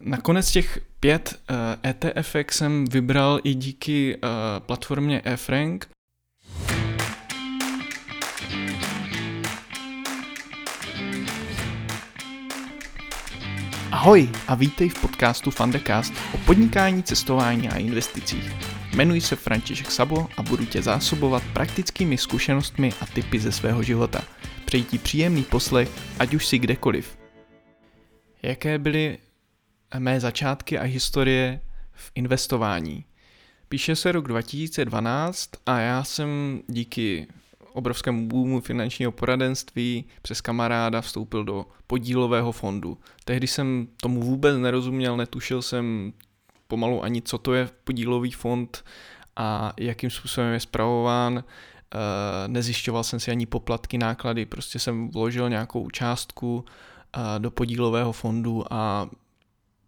nakonec těch pět ETF e jsem vybral i díky platformě eFrank, Ahoj a vítej v podcastu Fundecast o podnikání, cestování a investicích. Jmenuji se František Sabo a budu tě zásobovat praktickými zkušenostmi a typy ze svého života. Přeji ti příjemný poslech, ať už si kdekoliv. Jaké byly mé začátky a historie v investování? Píše se rok 2012 a já jsem díky obrovskému boomu finančního poradenství přes kamaráda vstoupil do podílového fondu. Tehdy jsem tomu vůbec nerozuměl, netušil jsem pomalu ani, co to je podílový fond a jakým způsobem je zpravován. Eh, nezjišťoval jsem si ani poplatky, náklady, prostě jsem vložil nějakou částku eh, do podílového fondu a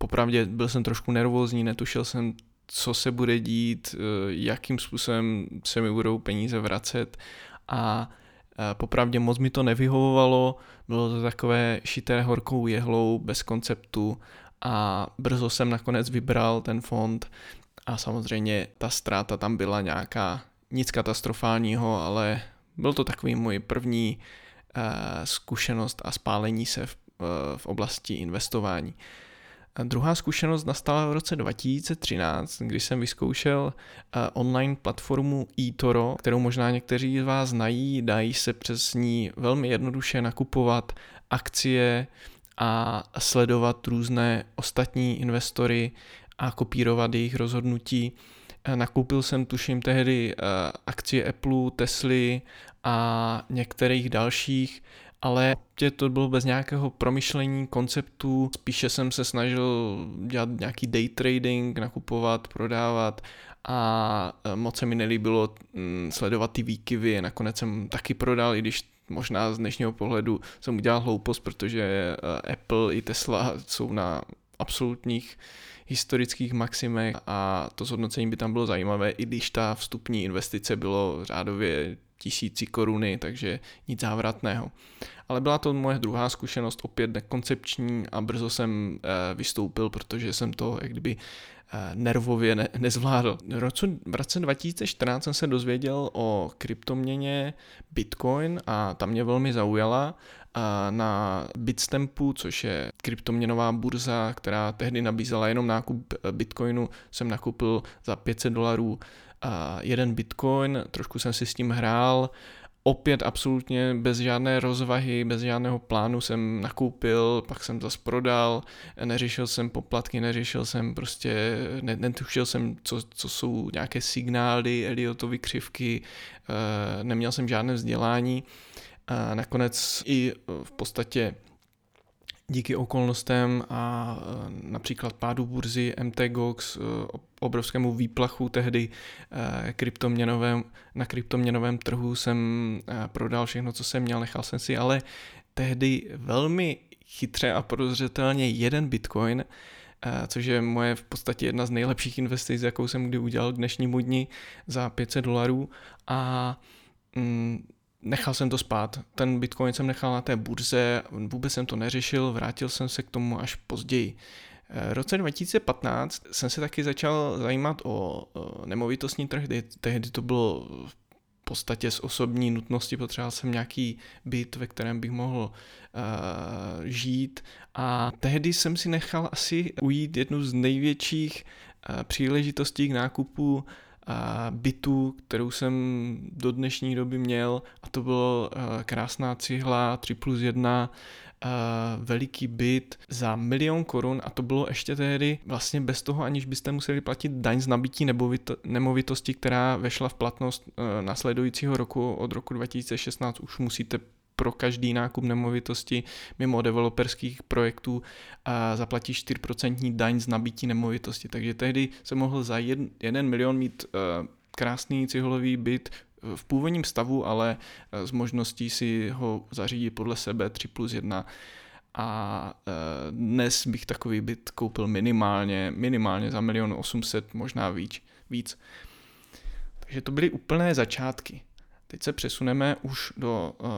popravdě byl jsem trošku nervózní, netušil jsem, co se bude dít, eh, jakým způsobem se mi budou peníze vracet a popravdě moc mi to nevyhovovalo, bylo to takové šité horkou jehlou, bez konceptu a brzo jsem nakonec vybral ten fond a samozřejmě ta ztráta tam byla nějaká, nic katastrofálního, ale byl to takový můj první uh, zkušenost a spálení se v, v oblasti investování. A druhá zkušenost nastala v roce 2013, kdy jsem vyzkoušel eh, online platformu eToro, kterou možná někteří z vás znají, dají se přes ní velmi jednoduše nakupovat akcie a sledovat různé ostatní investory a kopírovat jejich rozhodnutí. Eh, nakoupil jsem, tuším, tehdy eh, akcie Apple, Tesly a některých dalších ale tě to bylo bez nějakého promyšlení konceptu, spíše jsem se snažil dělat nějaký day trading, nakupovat, prodávat a e, moc se mi nelíbilo mm, sledovat ty výkyvy, nakonec jsem taky prodal, i když možná z dnešního pohledu jsem udělal hloupost, protože e, Apple i Tesla jsou na absolutních historických maximech a to zhodnocení by tam bylo zajímavé, i když ta vstupní investice bylo řádově tisíci koruny, takže nic závratného. Ale byla to moje druhá zkušenost, opět nekoncepční a brzo jsem eh, vystoupil, protože jsem to jak kdyby eh, nervově ne, nezvládl. V roce 2014 jsem se dozvěděl o kryptoměně Bitcoin a ta mě velmi zaujala. Na Bitstampu, což je kryptoměnová burza, která tehdy nabízela jenom nákup eh, Bitcoinu, jsem nakoupil za 500 dolarů jeden bitcoin, trošku jsem si s tím hrál, opět absolutně bez žádné rozvahy, bez žádného plánu jsem nakoupil, pak jsem zase prodal, neřešil jsem poplatky, neřešil jsem prostě, netušil jsem, co, co jsou nějaké signály, Eliotovy křivky, eh, neměl jsem žádné vzdělání. Nakonec i v podstatě díky okolnostem a e, například pádu burzy MTGOX, e, obrovskému výplachu tehdy e, kryptoměnovém, na kryptoměnovém trhu jsem prodal všechno, co jsem měl, nechal jsem si ale tehdy velmi chytře a podozřetelně jeden bitcoin, což je moje v podstatě jedna z nejlepších investic, jakou jsem kdy udělal k dnešnímu dni za 500 dolarů a mm, nechal jsem to spát. Ten Bitcoin jsem nechal na té burze, vůbec jsem to neřešil, vrátil jsem se k tomu až později. V roce 2015 jsem se taky začal zajímat o nemovitostní trh, tehdy to bylo v podstatě z osobní nutnosti, potřeboval jsem nějaký byt, ve kterém bych mohl uh, žít a tehdy jsem si nechal asi ujít jednu z největších uh, příležitostí k nákupu bytu, kterou jsem do dnešní doby měl a to bylo krásná cihla 3 plus 1 veliký byt za milion korun a to bylo ještě tehdy vlastně bez toho, aniž byste museli platit daň z nabití nemovitosti, která vešla v platnost nasledujícího roku od roku 2016 už musíte pro každý nákup nemovitosti mimo developerských projektů a zaplatí 4% daň z nabití nemovitosti. Takže tehdy se mohl za 1 milion mít uh, krásný cihlový byt v původním stavu, ale uh, s možností si ho zařídit podle sebe 3 plus 1 a uh, dnes bych takový byt koupil minimálně, minimálně za milion 800, možná víc. víc. Takže to byly úplné začátky. Teď se přesuneme už do uh,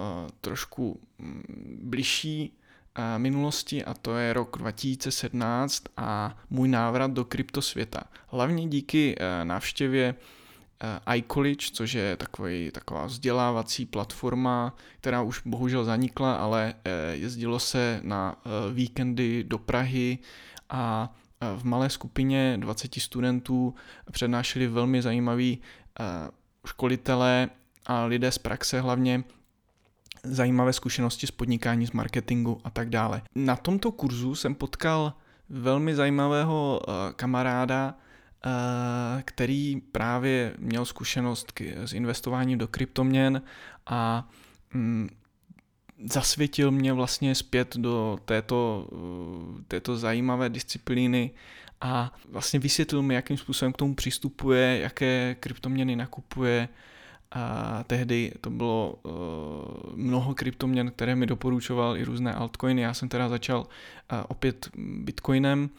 trošku mm, bližší minulosti a to je rok 2017 a můj návrat do kryptosvěta. Hlavně díky návštěvě iCollege, což je takový, taková vzdělávací platforma, která už bohužel zanikla, ale jezdilo se na víkendy do Prahy a v malé skupině 20 studentů přednášeli velmi zajímaví školitelé a lidé z praxe hlavně zajímavé zkušenosti z podnikání, z marketingu a tak dále. Na tomto kurzu jsem potkal velmi zajímavého kamaráda, který právě měl zkušenost s investováním do kryptoměn a mm, zasvětil mě vlastně zpět do této, této zajímavé disciplíny a vlastně vysvětlil mi, jakým způsobem k tomu přistupuje, jaké kryptoměny nakupuje. A tehdy to bylo uh, mnoho kryptoměn, které mi doporučoval i různé altcoiny. Já jsem teda začal uh, opět bitcoinem,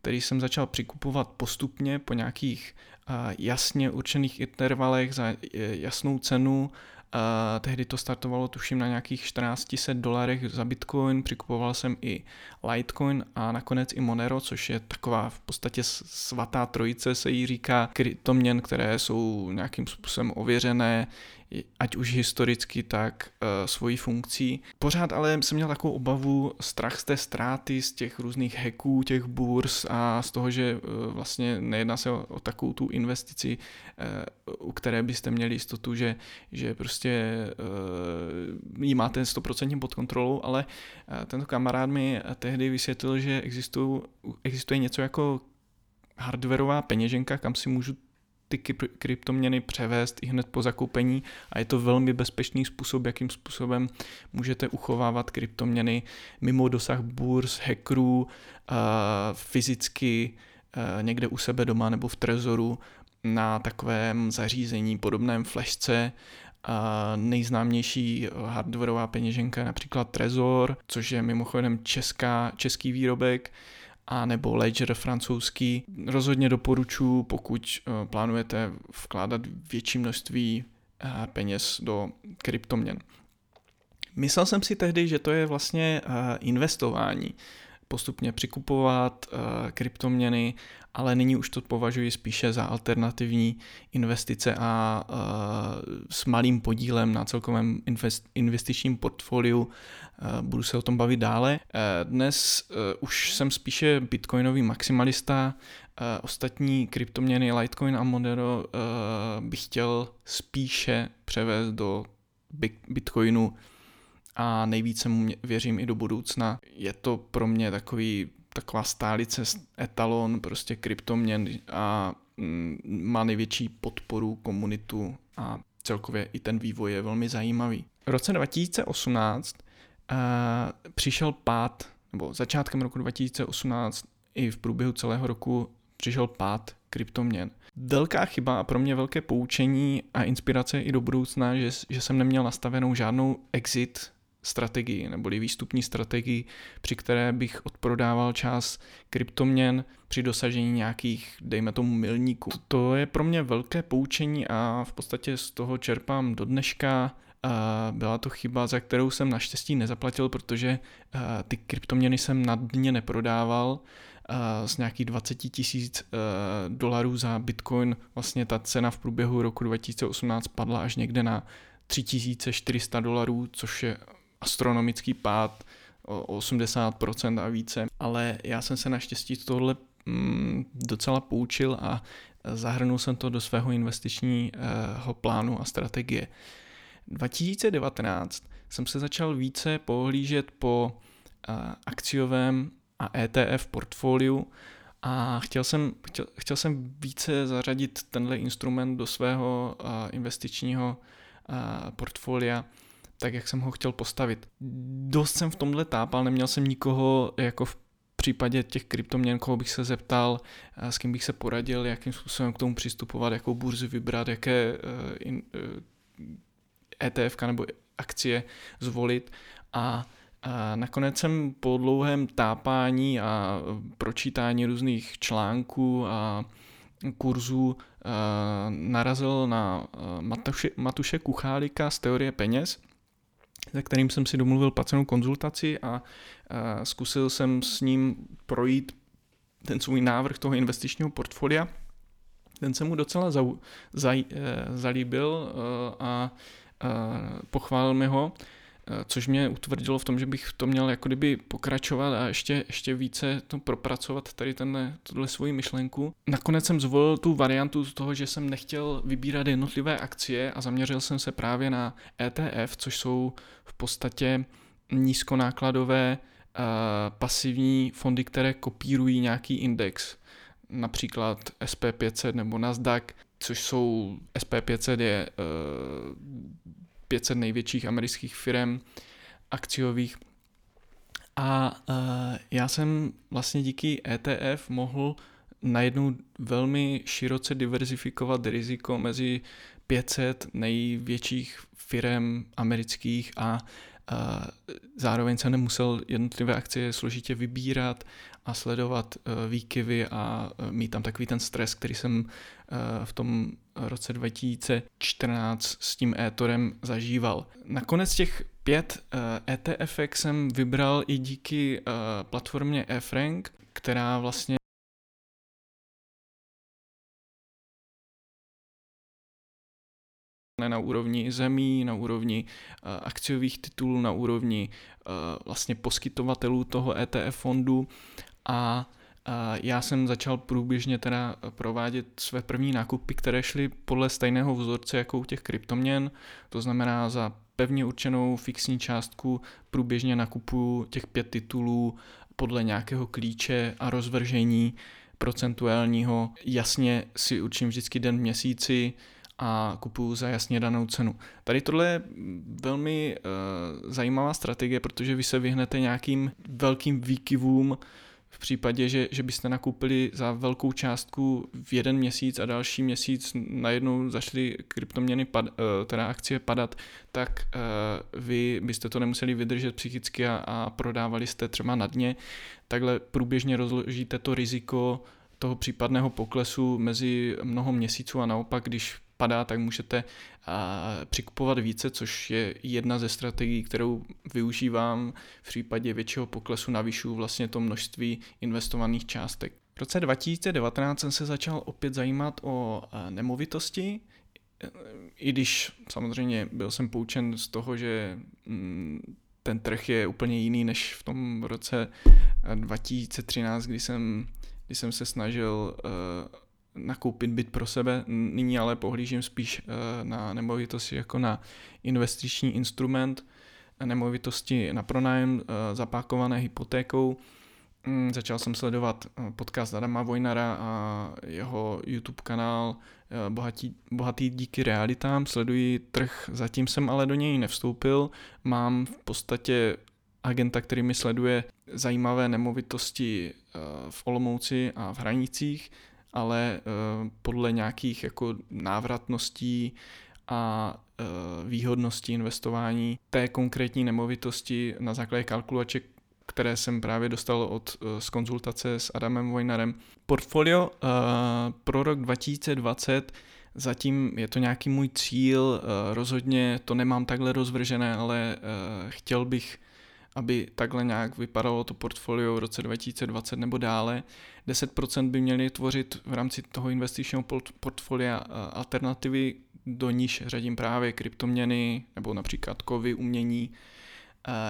který jsem začal přikupovat postupně po nějakých uh, jasně určených intervalech za jasnou cenu Uh, tehdy to startovalo tuším na nějakých 1400 dolarech za Bitcoin, přikupoval jsem i Litecoin a nakonec i Monero, což je taková v podstatě svatá trojice se jí říká, kryptoměn, které jsou nějakým způsobem ověřené, ať už historicky, tak uh, svojí funkcí. Pořád ale jsem měl takovou obavu, strach z té ztráty, z těch různých hacků, těch burs a z toho, že uh, vlastně nejedná se o, o takovou tu investici, uh, u které byste měli jistotu, že, že prostě ji máte 100% pod kontrolou, ale tento kamarád mi tehdy vysvětlil, že existují, existuje něco jako hardwareová peněženka, kam si můžu ty kryptoměny převést i hned po zakoupení a je to velmi bezpečný způsob, jakým způsobem můžete uchovávat kryptoměny mimo dosah burs, hackerů, fyzicky někde u sebe doma nebo v trezoru na takovém zařízení podobném flashce. A nejznámější hardwareová peněženka je například Trezor, což je mimochodem česká, český výrobek, a nebo Ledger francouzský. Rozhodně doporučuji, pokud eh, plánujete vkládat větší množství eh, peněz do kryptoměn. Myslel jsem si tehdy, že to je vlastně eh, investování, postupně přikupovat kryptoměny ale nyní už to považuji spíše za alternativní investice a uh, s malým podílem na celkovém invest, investičním portfoliu. Uh, budu se o tom bavit dále. Dnes už jsem spíše bitcoinový maximalista, ostatní kryptoměny Litecoin a Monero bych chtěl spíše převést do bitcoinu a nejvíce mu věřím i do budoucna. Je to pro mě takový taková stálice, etalon prostě kryptoměn a mm, má největší podporu komunitu a celkově i ten vývoj je velmi zajímavý. V roce 2018 uh, přišel pád, nebo začátkem roku 2018 i v průběhu celého roku přišel pád kryptoměn. Velká chyba a pro mě velké poučení a inspirace i do budoucna, že, že jsem neměl nastavenou žádnou exit strategii, neboli výstupní strategii, při které bych odprodával čas kryptoměn při dosažení nějakých, dejme tomu, milníků. To je pro mě velké poučení a v podstatě z toho čerpám do dneška. Byla to chyba, za kterou jsem naštěstí nezaplatil, protože ty kryptoměny jsem na dně neprodával, z nějakých 20 tisíc dolarů za bitcoin. Vlastně ta cena v průběhu roku 2018 padla až někde na 3400 dolarů, což je astronomický pád o 80% a více, ale já jsem se naštěstí tohle mm, docela poučil a zahrnul jsem to do svého investičního plánu a strategie. 2019 jsem se začal více pohlížet po akciovém a ETF portfoliu a chtěl jsem, chtěl, chtěl jsem více zařadit tenhle instrument do svého investičního portfolia tak, jak jsem ho chtěl postavit. Dost jsem v tomhle tápal, neměl jsem nikoho jako v případě těch kryptoměn, koho bych se zeptal, s kým bych se poradil, jakým způsobem k tomu přistupovat, jakou burzu vybrat, jaké ETF eh, e nebo akcie zvolit a a nakonec jsem po dlouhém tápání a pročítání různých článků a kurzů eh, narazil na eh, Matuše, Matuše Kuchálika z teorie peněz, se kterým jsem si domluvil placenou konzultaci a, a zkusil jsem s ním projít ten svůj návrh toho investičního portfolia. Ten se mu docela zau, zaj, zalíbil a, a pochválil mi ho což mě utvrdilo v tom, že bych to měl jako kdyby pokračovat a ještě, ještě více to propracovat tady tenhle, tuhle svoji myšlenku. Nakonec jsem zvolil tu variantu z toho, že jsem nechtěl vybírat jednotlivé akcie a zaměřil jsem se právě na ETF, což jsou v podstatě nízkonákladové uh, pasivní fondy, které kopírují nějaký index, například SP500 nebo Nasdaq, což jsou SP500 je uh, 500 největších amerických firm akciových. A uh, já jsem vlastně díky ETF mohl najednou velmi široce diverzifikovat riziko mezi 500 největších firm amerických a uh, zároveň jsem nemusel jednotlivé akcie složitě vybírat a sledovat uh, výkyvy a uh, mít tam takový ten stres, který jsem uh, v tom roce 2014 s tím e-torem zažíval. Nakonec těch pět ETF jsem vybral i díky platformě eFrank, která vlastně na úrovni zemí, na úrovni akciových titulů, na úrovni vlastně poskytovatelů toho ETF fondu a já jsem začal průběžně teda provádět své první nákupy, které šly podle stejného vzorce jako u těch kryptoměn, to znamená za pevně určenou fixní částku průběžně nakupuju těch pět titulů podle nějakého klíče a rozvržení procentuálního. Jasně si určím vždycky den v měsíci, a kupuju za jasně danou cenu. Tady tohle je velmi uh, zajímavá strategie, protože vy se vyhnete nějakým velkým výkyvům v případě, že, že byste nakoupili za velkou částku v jeden měsíc a další měsíc najednou zašly kryptoměny, pad, uh, teda akcie padat, tak uh, vy byste to nemuseli vydržet psychicky a, a prodávali jste třeba na dně. Takhle průběžně rozložíte to riziko toho případného poklesu mezi mnoho měsíců a naopak, když padá, tak můžete přikupovat více, což je jedna ze strategií, kterou využívám v případě většího poklesu navyšu vlastně to množství investovaných částek. V roce 2019 jsem se začal opět zajímat o nemovitosti, i když samozřejmě byl jsem poučen z toho, že mm, ten trh je úplně jiný než v tom roce 2013, kdy jsem, kdy jsem se snažil nakoupit byt pro sebe, nyní ale pohlížím spíš eh, na nemovitosti jako na investiční instrument, nemovitosti na pronájem eh, zapákované hypotékou. Mm, začal jsem sledovat eh, podcast Adama Vojnara a jeho YouTube kanál Bohatý, Bohatý díky realitám. Sleduji trh, zatím jsem ale do něj nevstoupil. Mám v podstatě agenta, který mi sleduje zajímavé nemovitosti v Olomouci a v Hranicích ale uh, podle nějakých jako návratností a uh, výhodností investování té konkrétní nemovitosti na základě kalkulaček, které jsem právě dostal od, uh, z konzultace s Adamem Vojnarem. Portfolio pro rok 2020 Zatím je to nějaký můj cíl, rozhodně to nemám takhle rozvržené, ale chtěl bych aby takhle nějak vypadalo to portfolio v roce 2020 nebo dále. 10% by měly tvořit v rámci toho investičního portfolia alternativy, do níž řadím právě kryptoměny nebo například kovy, umění,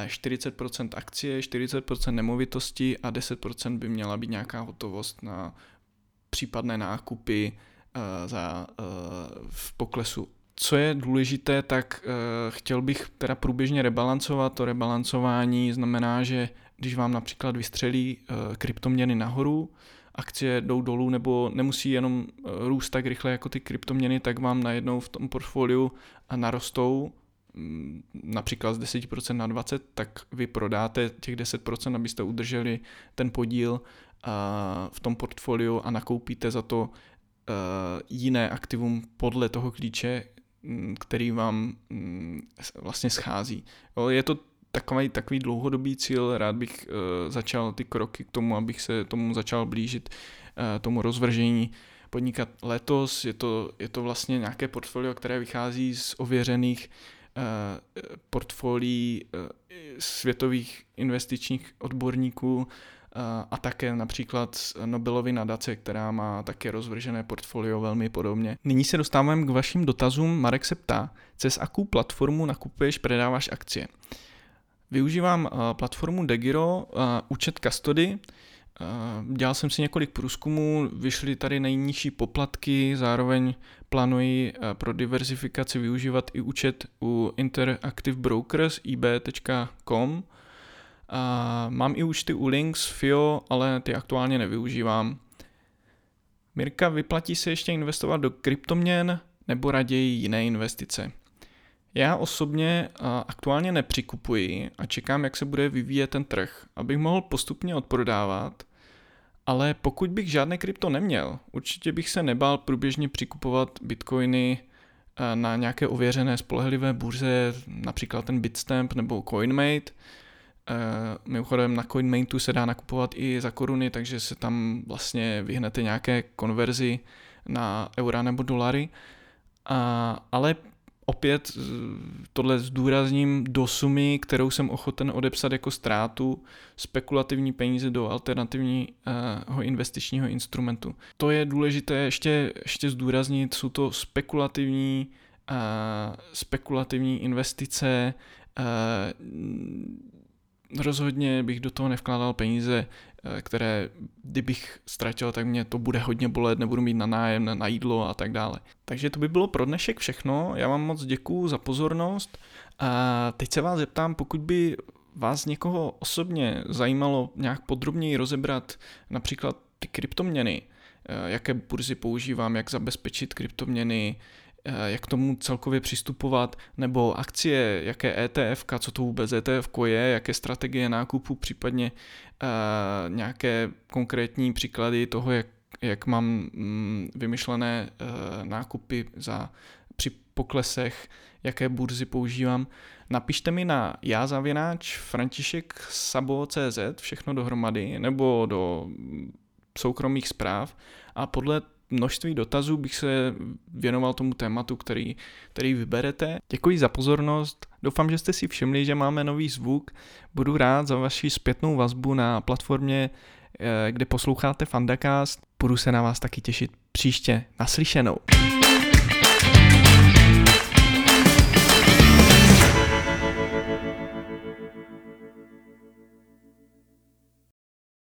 40% akcie, 40% nemovitosti a 10% by měla být nějaká hotovost na případné nákupy za, v poklesu co je důležité, tak uh, chtěl bych teda průběžně rebalancovat. To rebalancování znamená, že když vám například vystřelí uh, kryptoměny nahoru, akcie jdou dolů nebo nemusí jenom uh, růst tak rychle jako ty kryptoměny, tak vám najednou v tom portfoliu narostou um, například z 10% na 20%, tak vy prodáte těch 10%, abyste udrželi ten podíl v tom portfoliu a nakoupíte za to jiné aktivum podle toho klíče, Mm, který vám mm, vlastně schází. Je to takový, takový dlouhodobý cíl, rád bych uh, začal ty kroky k tomu, abych se tomu začal blížit, uh, tomu rozvržení podnikat letos. Je to, je to vlastně nějaké portfolio, které vychází z ověřených portfolií světových investičních odborníků a také například Nobelovy nadace, která má také rozvržené portfolio velmi podobně. Nyní se dostáváme k vašim dotazům. Marek se ptá, cez jakou platformu nakupuješ, predáváš akcie? Využívám platformu Degiro, účet Custody, Dělal jsem si několik průzkumů, vyšly tady nejnižší poplatky, zároveň plánuji pro diverzifikaci využívat i účet u Interactive Brokers ib.com. Mám i účty u Links, FIO, ale ty aktuálně nevyužívám. Mirka, vyplatí se ještě investovat do kryptoměn nebo raději jiné investice? Já osobně aktuálně nepřikupuji a čekám, jak se bude vyvíjet ten trh, abych mohl postupně odprodávat, ale pokud bych žádné krypto neměl, určitě bych se nebál průběžně přikupovat bitcoiny na nějaké ověřené spolehlivé burze, například ten Bitstamp nebo CoinMate. Mimochodem na CoinMateu se dá nakupovat i za koruny, takže se tam vlastně vyhnete nějaké konverzi na eura nebo dolary. ale opět tohle zdůrazním do sumy, kterou jsem ochoten odepsat jako ztrátu spekulativní peníze do alternativního investičního instrumentu. To je důležité ještě, ještě zdůraznit, jsou to spekulativní, spekulativní investice, rozhodně bych do toho nevkládal peníze, eh, které kdybych ztratil, tak mě to bude hodně bolet, nebudu mít na nájem, na jídlo a tak dále. Takže to by bylo pro dnešek všechno. Já vám moc děkuju za pozornost. A teď se vás zeptám, pokud by vás někoho osobně zajímalo nějak podrobněji rozebrat například ty kryptoměny, eh, jaké burzy používám, jak zabezpečit kryptoměny, Eh, jak tomu celkově přistupovat, nebo akcie, jaké ETF, co to vůbec ETF je, jaké strategie nákupu, případně uh, nějaké konkrétní příklady toho, jak, jak mám mm, vymyšlené uh, nákupy za při poklesech, jaké burzy používám. Napište mi na jázavináč František Sabo.cz všechno dohromady, nebo do soukromých zpráv a podle množství dotazů bych se věnoval tomu tématu, který, který vyberete. Děkuji za pozornost, doufám, že jste si všimli, že máme nový zvuk. Budu rád za vaši zpětnou vazbu na platformě, eh, kde posloucháte Fandacast. Budu se na vás taky těšit příště. Naslyšenou.